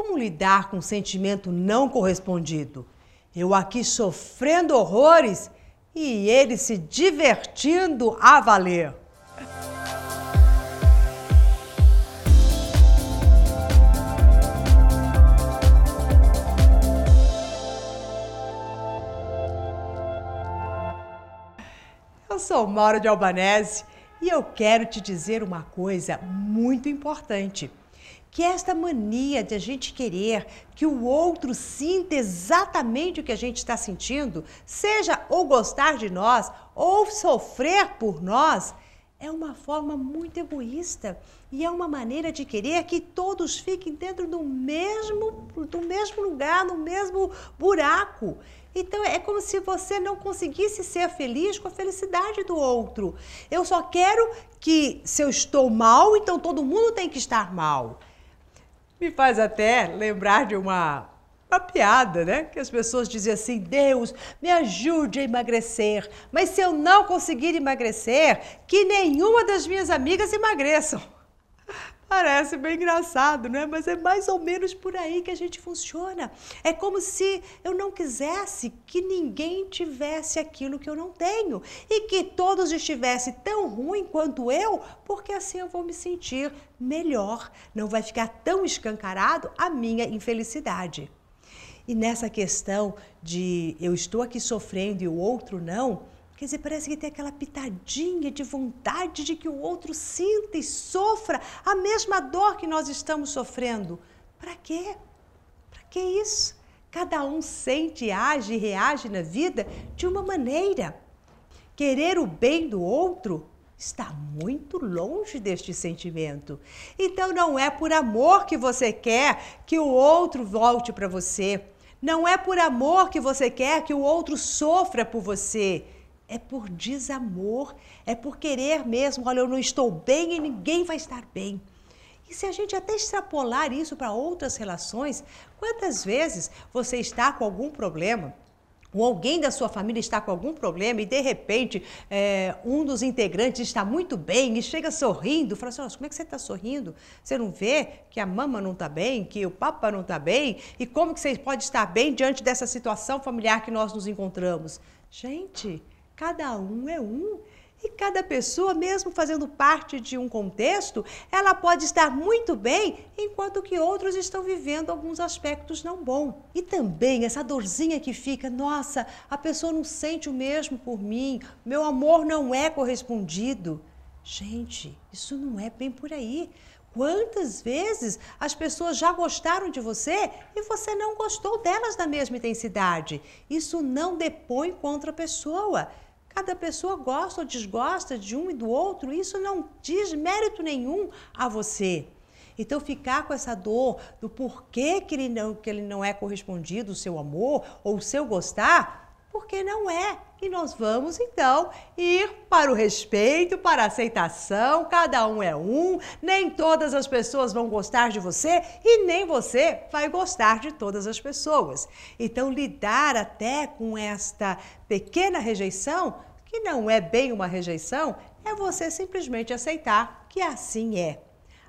Como lidar com um sentimento não correspondido? Eu aqui sofrendo horrores e ele se divertindo a valer. Eu sou Mauro de Albanese e eu quero te dizer uma coisa muito importante. Que esta mania de a gente querer que o outro sinta exatamente o que a gente está sentindo, seja ou gostar de nós ou sofrer por nós, é uma forma muito egoísta e é uma maneira de querer que todos fiquem dentro do mesmo, do mesmo lugar, no mesmo buraco. Então é como se você não conseguisse ser feliz com a felicidade do outro. Eu só quero que se eu estou mal, então todo mundo tem que estar mal. Me faz até lembrar de uma uma piada, né? Que as pessoas diziam assim: Deus, me ajude a emagrecer, mas se eu não conseguir emagrecer, que nenhuma das minhas amigas emagreçam. Parece bem engraçado, né? Mas é mais ou menos por aí que a gente funciona. É como se eu não quisesse que ninguém tivesse aquilo que eu não tenho e que todos estivessem tão ruim quanto eu, porque assim eu vou me sentir melhor. Não vai ficar tão escancarado a minha infelicidade. E nessa questão de eu estou aqui sofrendo e o outro não, Quer dizer, parece que tem aquela pitadinha de vontade de que o outro sinta e sofra a mesma dor que nós estamos sofrendo. Para quê? Para que isso? Cada um sente, age e reage na vida de uma maneira. Querer o bem do outro está muito longe deste sentimento. Então não é por amor que você quer que o outro volte para você. Não é por amor que você quer que o outro sofra por você é por desamor, é por querer mesmo, olha, eu não estou bem e ninguém vai estar bem. E se a gente até extrapolar isso para outras relações, quantas vezes você está com algum problema, ou alguém da sua família está com algum problema e de repente é, um dos integrantes está muito bem e chega sorrindo, fala assim: como é que você está sorrindo? Você não vê que a mama não está bem, que o papa não está bem? E como que você pode estar bem diante dessa situação familiar que nós nos encontramos? Gente, Cada um é um. E cada pessoa, mesmo fazendo parte de um contexto, ela pode estar muito bem, enquanto que outros estão vivendo alguns aspectos não bons. E também essa dorzinha que fica, nossa, a pessoa não sente o mesmo por mim, meu amor não é correspondido. Gente, isso não é bem por aí. Quantas vezes as pessoas já gostaram de você e você não gostou delas na mesma intensidade? Isso não depõe contra a pessoa. Cada pessoa gosta ou desgosta de um e do outro, isso não diz mérito nenhum a você. Então, ficar com essa dor do porquê que ele não, que ele não é correspondido, o seu amor ou o seu gostar, porque não é. E nós vamos então ir para o respeito, para a aceitação, cada um é um, nem todas as pessoas vão gostar de você e nem você vai gostar de todas as pessoas. Então, lidar até com esta pequena rejeição que não é bem uma rejeição, é você simplesmente aceitar que assim é.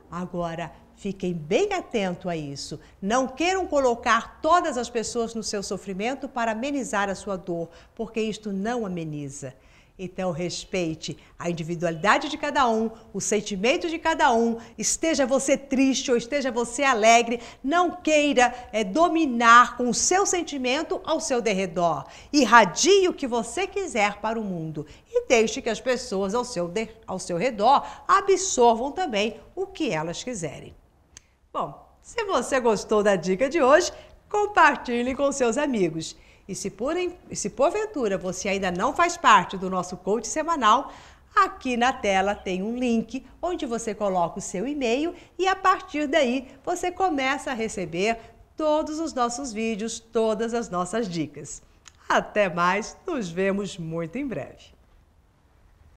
Agora, fiquem bem atentos a isso. Não queiram colocar todas as pessoas no seu sofrimento para amenizar a sua dor, porque isto não ameniza. Então, respeite a individualidade de cada um, o sentimento de cada um. Esteja você triste ou esteja você alegre, não queira é, dominar com o seu sentimento ao seu derredor. Irradie o que você quiser para o mundo e deixe que as pessoas ao seu, de, ao seu redor absorvam também o que elas quiserem. Bom, se você gostou da dica de hoje, compartilhe com seus amigos. E se, por, se porventura você ainda não faz parte do nosso coach semanal, aqui na tela tem um link onde você coloca o seu e-mail e a partir daí você começa a receber todos os nossos vídeos, todas as nossas dicas. Até mais, nos vemos muito em breve.